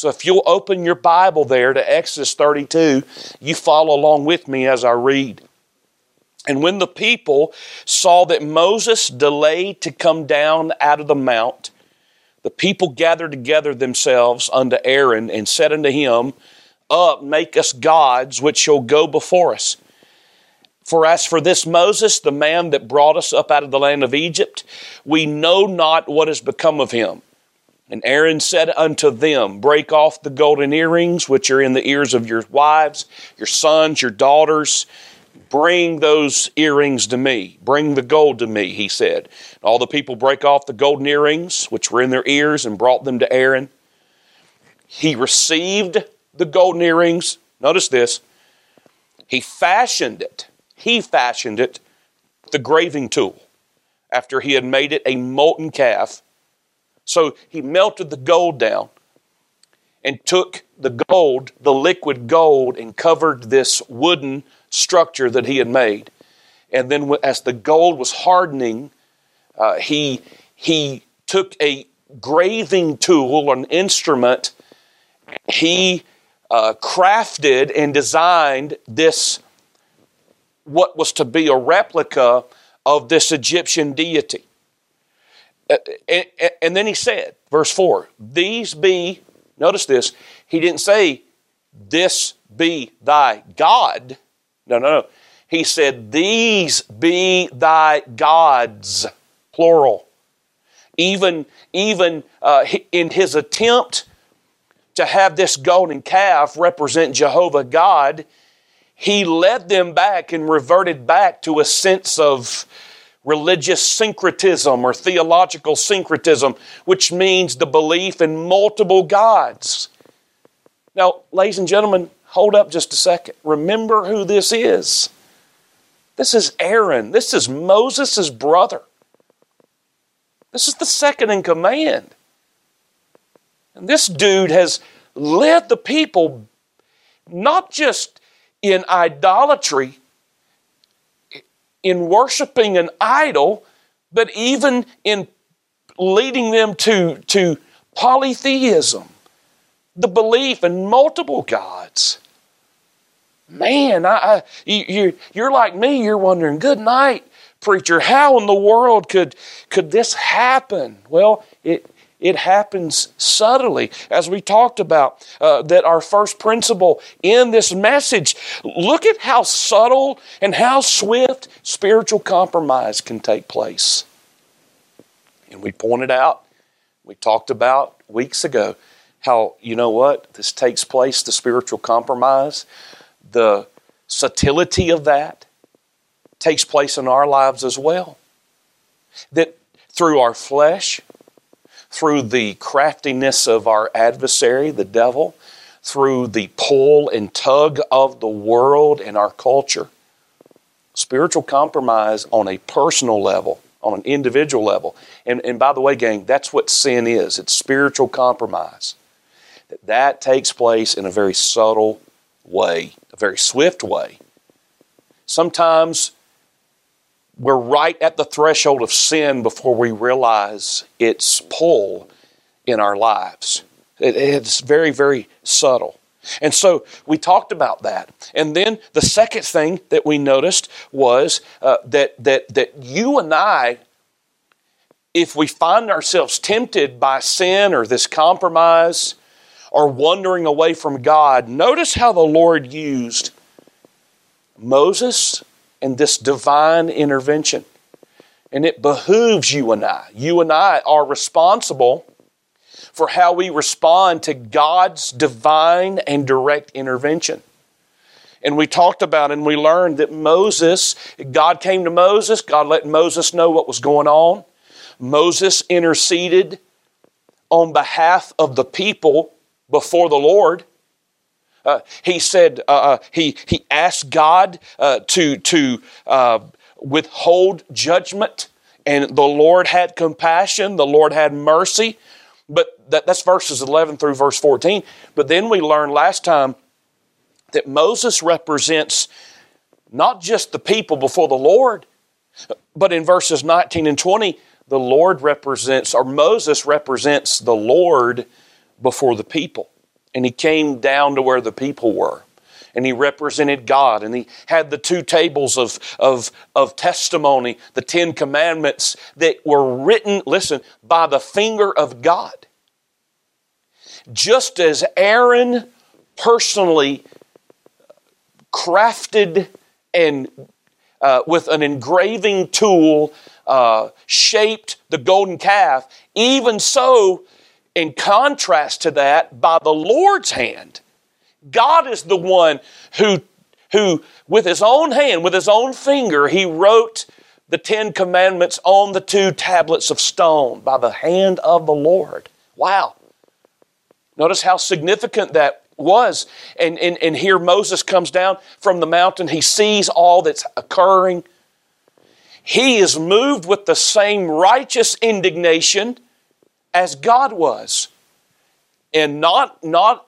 So if you'll open your Bible there to Exodus 32, you follow along with me as I read. And when the people saw that Moses delayed to come down out of the mount, the people gathered together themselves unto Aaron and said unto him, Up, make us gods which shall go before us. For as for this Moses, the man that brought us up out of the land of Egypt, we know not what has become of him. And Aaron said unto them, Break off the golden earrings which are in the ears of your wives, your sons, your daughters, Bring those earrings to me. Bring the gold to me, he said. All the people break off the golden earrings which were in their ears and brought them to Aaron. He received the golden earrings. Notice this. He fashioned it. He fashioned it the graving tool after he had made it a molten calf. So he melted the gold down and took the gold, the liquid gold, and covered this wooden structure that he had made. And then, as the gold was hardening, uh, he, he took a graving tool, an instrument, he uh, crafted and designed this, what was to be a replica of this Egyptian deity. Uh, and, and then he said, verse 4, These be, notice this, he didn't say, This be thy God no, no, no. He said, These be thy gods, plural. Even, even uh, in his attempt to have this golden calf represent Jehovah God, he led them back and reverted back to a sense of religious syncretism or theological syncretism, which means the belief in multiple gods. Now, ladies and gentlemen, hold up just a second. Remember who this is. This is Aaron. This is Moses' brother. This is the second in command. And this dude has led the people not just in idolatry, in worshiping an idol, but even in leading them to, to polytheism the belief in multiple gods. Man, I, I, you, you're like me, you're wondering, good night, preacher, how in the world could, could this happen? Well, it, it happens subtly, as we talked about, uh, that our first principle in this message. Look at how subtle and how swift spiritual compromise can take place. And we pointed out, we talked about weeks ago, how, you know what, this takes place, the spiritual compromise, the subtlety of that takes place in our lives as well. That through our flesh, through the craftiness of our adversary, the devil, through the pull and tug of the world and our culture, spiritual compromise on a personal level, on an individual level. And, and by the way, gang, that's what sin is it's spiritual compromise that that takes place in a very subtle way, a very swift way. Sometimes we're right at the threshold of sin before we realize its pull in our lives. It, it's very, very subtle. And so we talked about that. And then the second thing that we noticed was uh, that, that, that you and I, if we find ourselves tempted by sin or this compromise, or wandering away from God, notice how the Lord used Moses and this divine intervention. And it behooves you and I. You and I are responsible for how we respond to God's divine and direct intervention. And we talked about and we learned that Moses, God came to Moses, God let Moses know what was going on. Moses interceded on behalf of the people before the Lord. Uh, he said uh, uh, he he asked God uh, to to uh, withhold judgment, and the Lord had compassion. The Lord had mercy. But that, that's verses eleven through verse fourteen. But then we learned last time that Moses represents not just the people before the Lord, but in verses nineteen and twenty, the Lord represents or Moses represents the Lord before the people. And he came down to where the people were and he represented God, and he had the two tables of, of, of testimony, the Ten Commandments that were written, listen, by the finger of God. Just as Aaron personally crafted and uh, with an engraving tool uh, shaped the golden calf, even so, in contrast to that, by the Lord's hand, God is the one who, who, with his own hand, with his own finger, he wrote the Ten Commandments on the two tablets of stone by the hand of the Lord. Wow. Notice how significant that was. And, and, and here Moses comes down from the mountain. He sees all that's occurring. He is moved with the same righteous indignation as God was. And not, not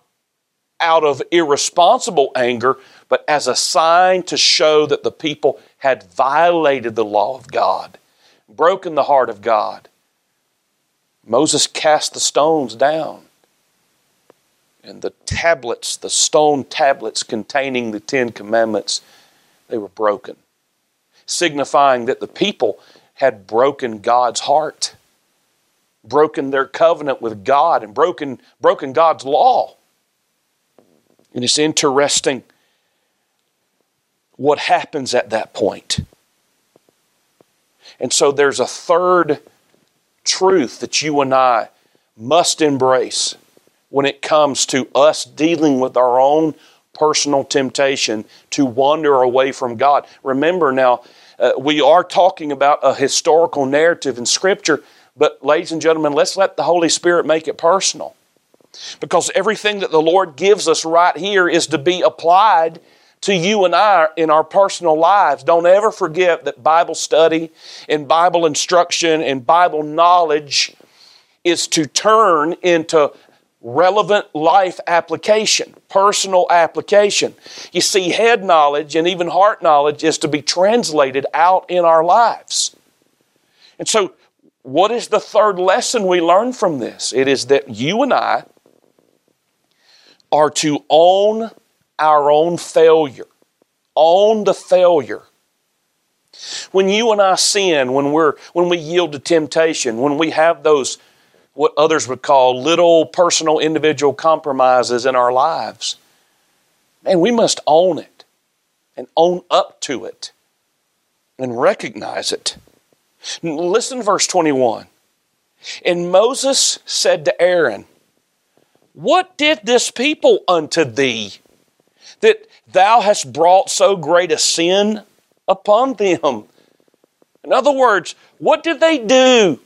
out of irresponsible anger, but as a sign to show that the people had violated the law of God, broken the heart of God. Moses cast the stones down, and the tablets, the stone tablets containing the Ten Commandments, they were broken, signifying that the people had broken God's heart, broken their covenant with God, and broken, broken God's law. And it's interesting what happens at that point. And so there's a third truth that you and I must embrace when it comes to us dealing with our own personal temptation to wander away from God. Remember now, uh, we are talking about a historical narrative in Scripture, but ladies and gentlemen, let's let the Holy Spirit make it personal. Because everything that the Lord gives us right here is to be applied to you and I in our personal lives. Don't ever forget that Bible study and Bible instruction and Bible knowledge is to turn into relevant life application, personal application. You see, head knowledge and even heart knowledge is to be translated out in our lives. And so, what is the third lesson we learn from this? It is that you and I are to own our own failure, own the failure. When you and I sin, when we're when we yield to temptation, when we have those what others would call little personal individual compromises in our lives, man, we must own it and own up to it and recognize it. Listen to verse 21. And Moses said to Aaron, what did this people unto thee that thou hast brought so great a sin upon them? In other words, what did they do?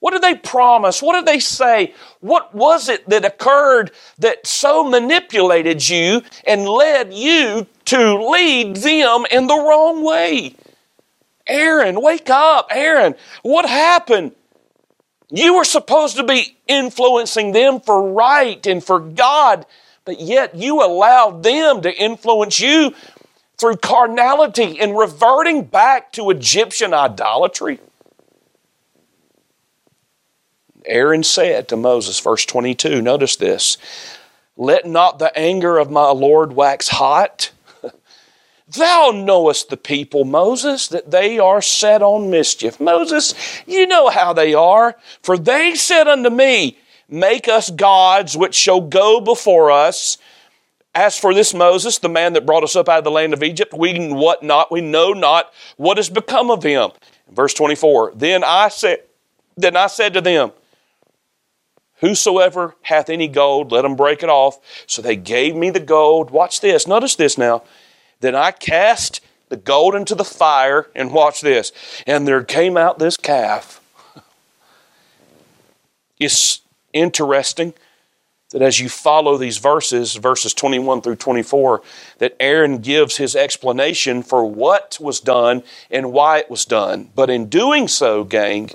What did they promise? What did they say? What was it that occurred that so manipulated you and led you to lead them in the wrong way? Aaron, wake up. Aaron, what happened? You were supposed to be influencing them for right and for God, but yet you allowed them to influence you through carnality and reverting back to Egyptian idolatry. Aaron said to Moses, verse 22, notice this Let not the anger of my Lord wax hot. Thou knowest the people, Moses, that they are set on mischief. Moses, you know how they are. For they said unto me, Make us gods which shall go before us. As for this Moses, the man that brought us up out of the land of Egypt, we what not, we know not what has become of him. Verse 24. Then I said, then I said to them, Whosoever hath any gold, let him break it off. So they gave me the gold. Watch this. Notice this now. Then I cast the gold into the fire, and watch this. And there came out this calf. It's interesting that as you follow these verses, verses 21 through 24, that Aaron gives his explanation for what was done and why it was done. But in doing so, gang,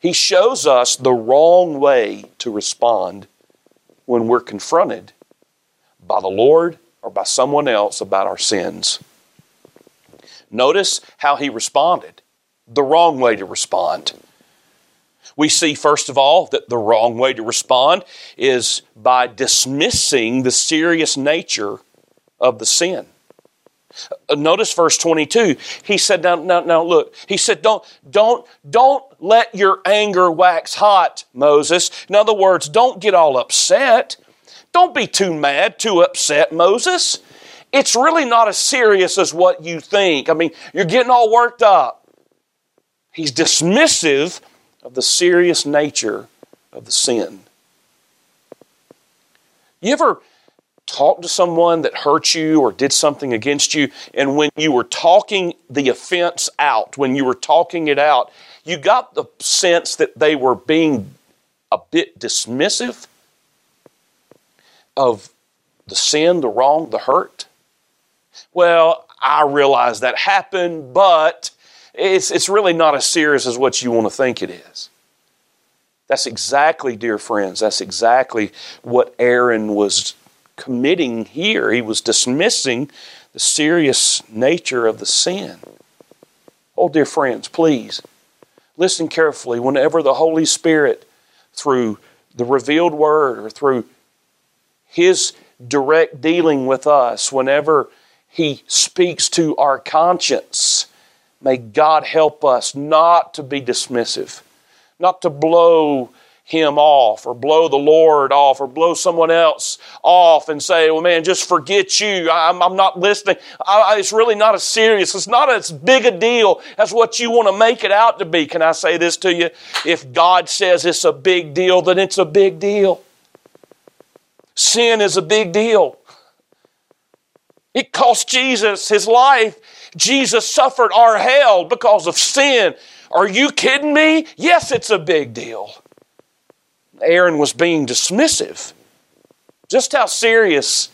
he shows us the wrong way to respond when we're confronted by the Lord or by someone else about our sins. Notice how he responded the wrong way to respond. We see, first of all, that the wrong way to respond is by dismissing the serious nature of the sin. Uh, notice verse 22. He said, now, now, now look, he said, don't, don't, don't let your anger wax hot, Moses. In other words, don't get all upset. Don't be too mad, too upset, Moses. It's really not as serious as what you think. I mean, you're getting all worked up. He's dismissive of the serious nature of the sin. You ever talk to someone that hurt you or did something against you, and when you were talking the offense out, when you were talking it out, you got the sense that they were being a bit dismissive of the sin, the wrong, the hurt? Well, I realize that happened, but it's, it's really not as serious as what you want to think it is. That's exactly, dear friends, that's exactly what Aaron was committing here. He was dismissing the serious nature of the sin. Oh, dear friends, please listen carefully. Whenever the Holy Spirit, through the revealed word or through His direct dealing with us, whenever He speaks to our conscience, may God help us not to be dismissive, not to blow him off or blow the Lord off or blow someone else off and say, well, man, just forget you. I'm, I'm not listening. I, it's really not as serious. It's not as big a deal as what you want to make it out to be. Can I say this to you? If God says it's a big deal, then it's a big deal. Sin is a big deal. It cost Jesus his life. Jesus suffered our hell because of sin. Are you kidding me? Yes, it's a big deal. Aaron was being dismissive. Just how serious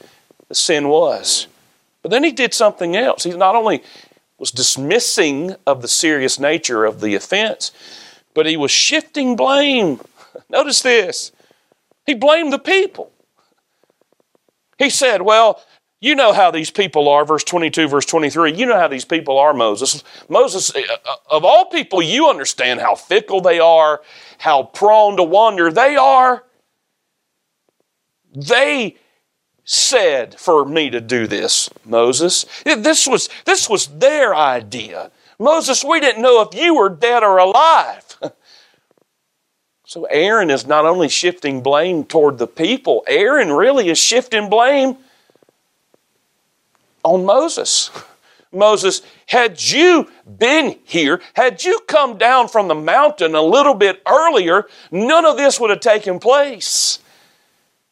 the sin was. But then he did something else. He not only was dismissing of the serious nature of the offense, but he was shifting blame. Notice this. He blamed the people. He said, Well, you know how these people are, verse 22, verse 23. You know how these people are, Moses. Moses, uh, uh, of all people, you understand how fickle they are, how prone to wander they are. They said for me to do this, Moses. This was, this was their idea. Moses, we didn't know if you were dead or alive. So Aaron is not only shifting blame toward the people, Aaron really is shifting blame on Moses. Moses, had you been here, had you come down from the mountain a little bit earlier, none of this would have taken place.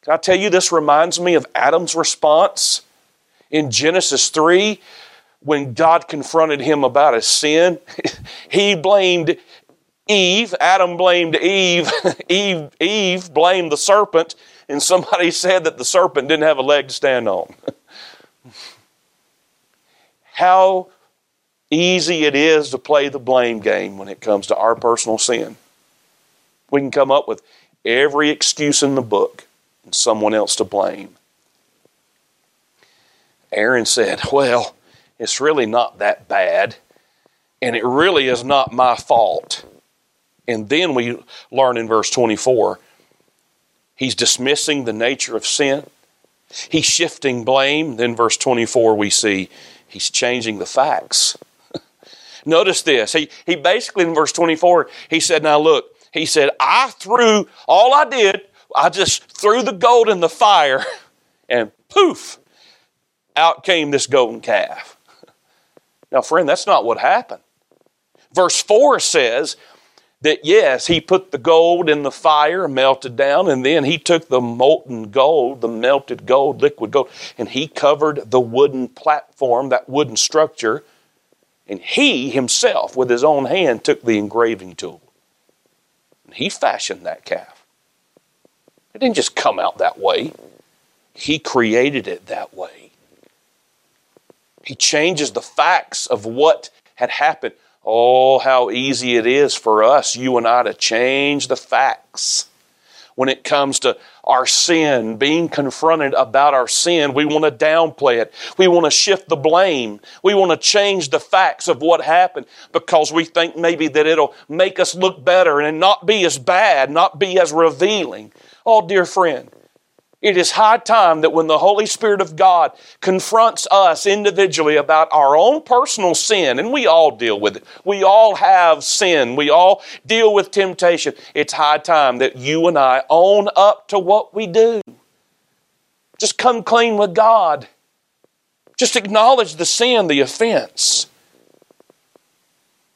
Can I tell you, this reminds me of Adam's response in Genesis 3 when God confronted him about his sin. he blamed Eve, Adam blamed Eve, Eve, Eve blamed the serpent, and somebody said that the serpent didn't have a leg to stand on. how easy it is to play the blame game when it comes to our personal sin. We can come up with every excuse in the book and someone else to blame. Aaron said, Well, it's really not that bad, and it really is not my fault. And then we learn in verse 24, he's dismissing the nature of sin. He's shifting blame. Then, verse 24, we see He's changing the facts. Notice this. He, he basically, in verse 24, he said, Now look, he said, I threw, all I did, I just threw the gold in the fire, and poof, out came this golden calf. Now, friend, that's not what happened. Verse 4 says that yes, he put the gold in the fire, melted down, and then he took the molten gold, the melted gold, liquid gold, and he covered the wooden platform, that wooden structure, and he himself, with his own hand, took the engraving tool. And he fashioned that calf. It didn't just come out that way, he created it that way. He changes the facts of what had happened. Oh, how easy it is for us, you and I, to change the facts when it comes to our sin, being confronted about our sin, we want to downplay it. We want to shift the blame. We want to change the facts of what happened because we think maybe that it'll make us look better and not be as bad, not be as revealing. Oh, dear friend, it is high time that when the Holy Spirit of God confronts us individually about our own personal sin, and we all deal with it, we all have sin, we all deal with temptation, it's high time that you and I own up to what we do. Just come clean with God. Just acknowledge the sin, the offense.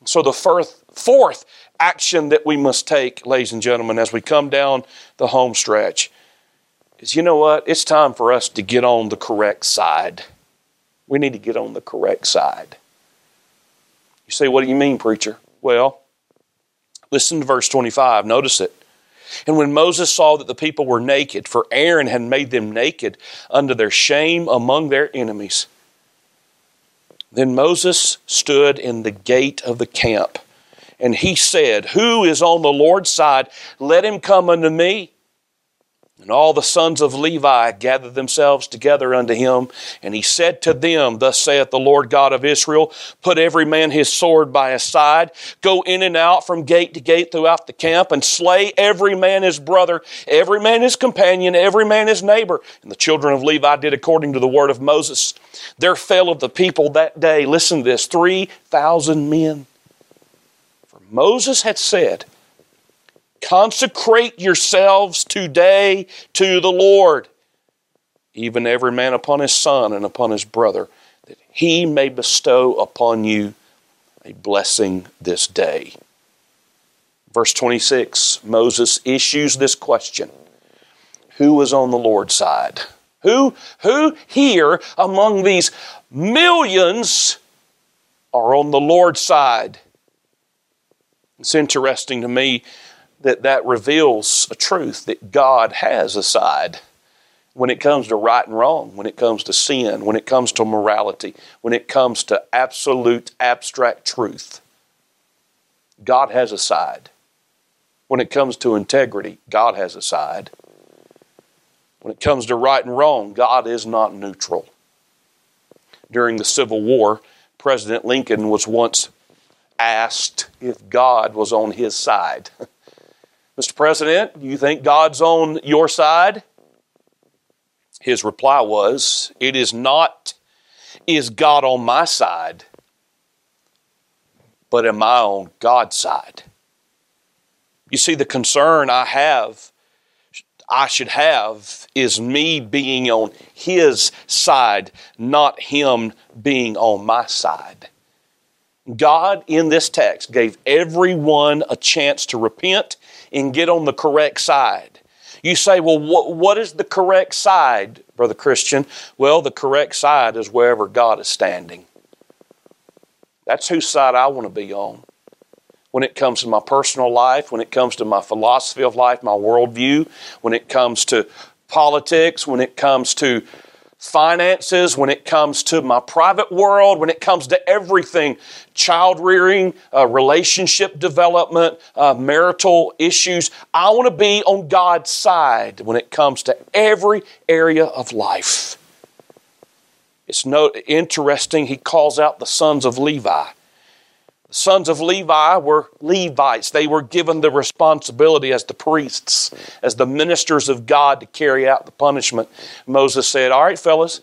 So, the fourth, fourth action that we must take, ladies and gentlemen, as we come down the home stretch is you know what? It's time for us to get on the correct side. We need to get on the correct side. You say, What do you mean, preacher? Well, listen to verse 25. Notice it. And when Moses saw that the people were naked, for Aaron had made them naked unto their shame among their enemies, then Moses stood in the gate of the camp, and he said, Who is on the Lord's side? Let him come unto me. And all the sons of Levi gathered themselves together unto him, and he said to them, Thus saith the Lord God of Israel, Put every man his sword by his side, go in and out from gate to gate throughout the camp, and slay every man his brother, every man his companion, every man his neighbor. And the children of Levi did according to the word of Moses. There fell of the people that day, listen to this, 3,000 men. For Moses had said, Consecrate yourselves today to the Lord, even every man upon his son and upon his brother, that he may bestow upon you a blessing this day. Verse 26 Moses issues this question Who was on the Lord's side? Who, who here among these millions are on the Lord's side? It's interesting to me that that reveals a truth that God has a side when it comes to right and wrong, when it comes to sin, when it comes to morality, when it comes to absolute abstract truth. God has a side. When it comes to integrity, God has a side. When it comes to right and wrong, God is not neutral. During the Civil War, President Lincoln was once asked if God was on his side. Mr. President, do you think God's on your side? His reply was, It is not, is God on my side, but am I on God's side? You see, the concern I have, I should have, is me being on His side, not Him being on my side. God, in this text, gave everyone a chance to repent and get on the correct side. You say, well, what, what is the correct side, Brother Christian? Well, the correct side is wherever God is standing. That's whose side I want to be on. When it comes to my personal life, when it comes to my philosophy of life, my worldview, when it comes to politics, when it comes to finances, when it comes to my private world, when it comes to everything child rearing, uh, relationship development, uh, marital issues. I want to be on God's side when it comes to every area of life. It's no interesting, he calls out the sons of Levi. Sons of Levi were Levites. They were given the responsibility as the priests, as the ministers of God to carry out the punishment. Moses said, All right, fellas,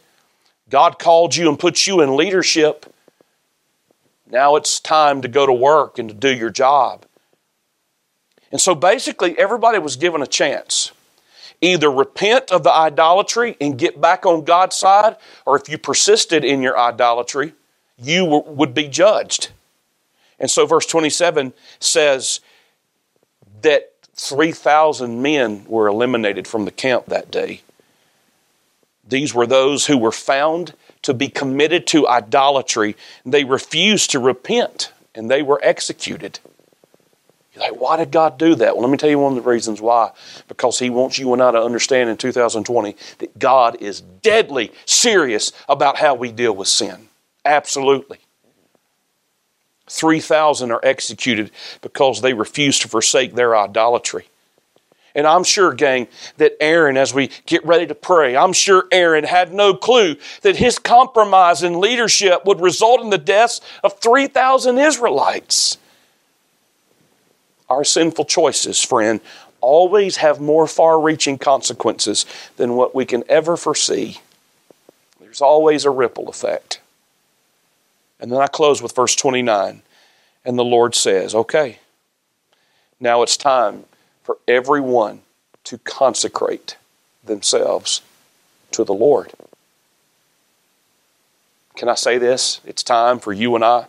God called you and put you in leadership. Now it's time to go to work and to do your job. And so basically, everybody was given a chance. Either repent of the idolatry and get back on God's side, or if you persisted in your idolatry, you would be judged. And so, verse 27 says that 3,000 men were eliminated from the camp that day. These were those who were found to be committed to idolatry. They refused to repent and they were executed. You're like, why did God do that? Well, let me tell you one of the reasons why. Because He wants you and I to understand in 2020 that God is deadly serious about how we deal with sin. Absolutely. 3,000 are executed because they refuse to forsake their idolatry. And I'm sure, gang, that Aaron, as we get ready to pray, I'm sure Aaron had no clue that his compromise in leadership would result in the deaths of 3,000 Israelites. Our sinful choices, friend, always have more far reaching consequences than what we can ever foresee. There's always a ripple effect. And then I close with verse 29. And the Lord says, Okay, now it's time for everyone to consecrate themselves to the Lord. Can I say this? It's time for you and I.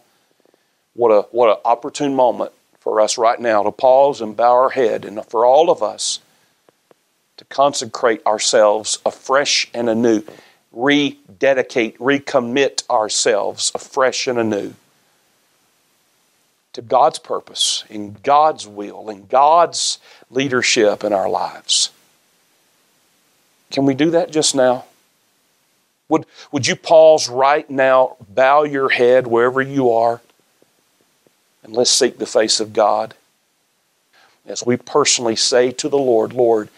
What a what an opportune moment for us right now to pause and bow our head and for all of us to consecrate ourselves afresh and anew, rededicate, recommit ourselves afresh and anew to God's purpose, in God's will, in God's leadership in our lives. Can we do that just now? Would, would you pause right now, bow your head wherever you are, and let's seek the face of God? As we personally say to the Lord, Lord,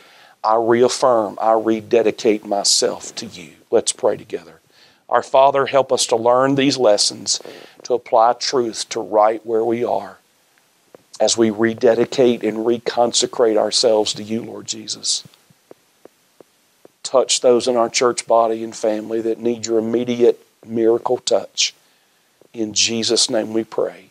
I reaffirm, I rededicate myself to you. Let's pray together. Our Father, help us to learn these lessons to apply truth to right where we are as we rededicate and reconsecrate ourselves to you, Lord Jesus. Touch those in our church body and family that need your immediate miracle touch. In Jesus' name we pray.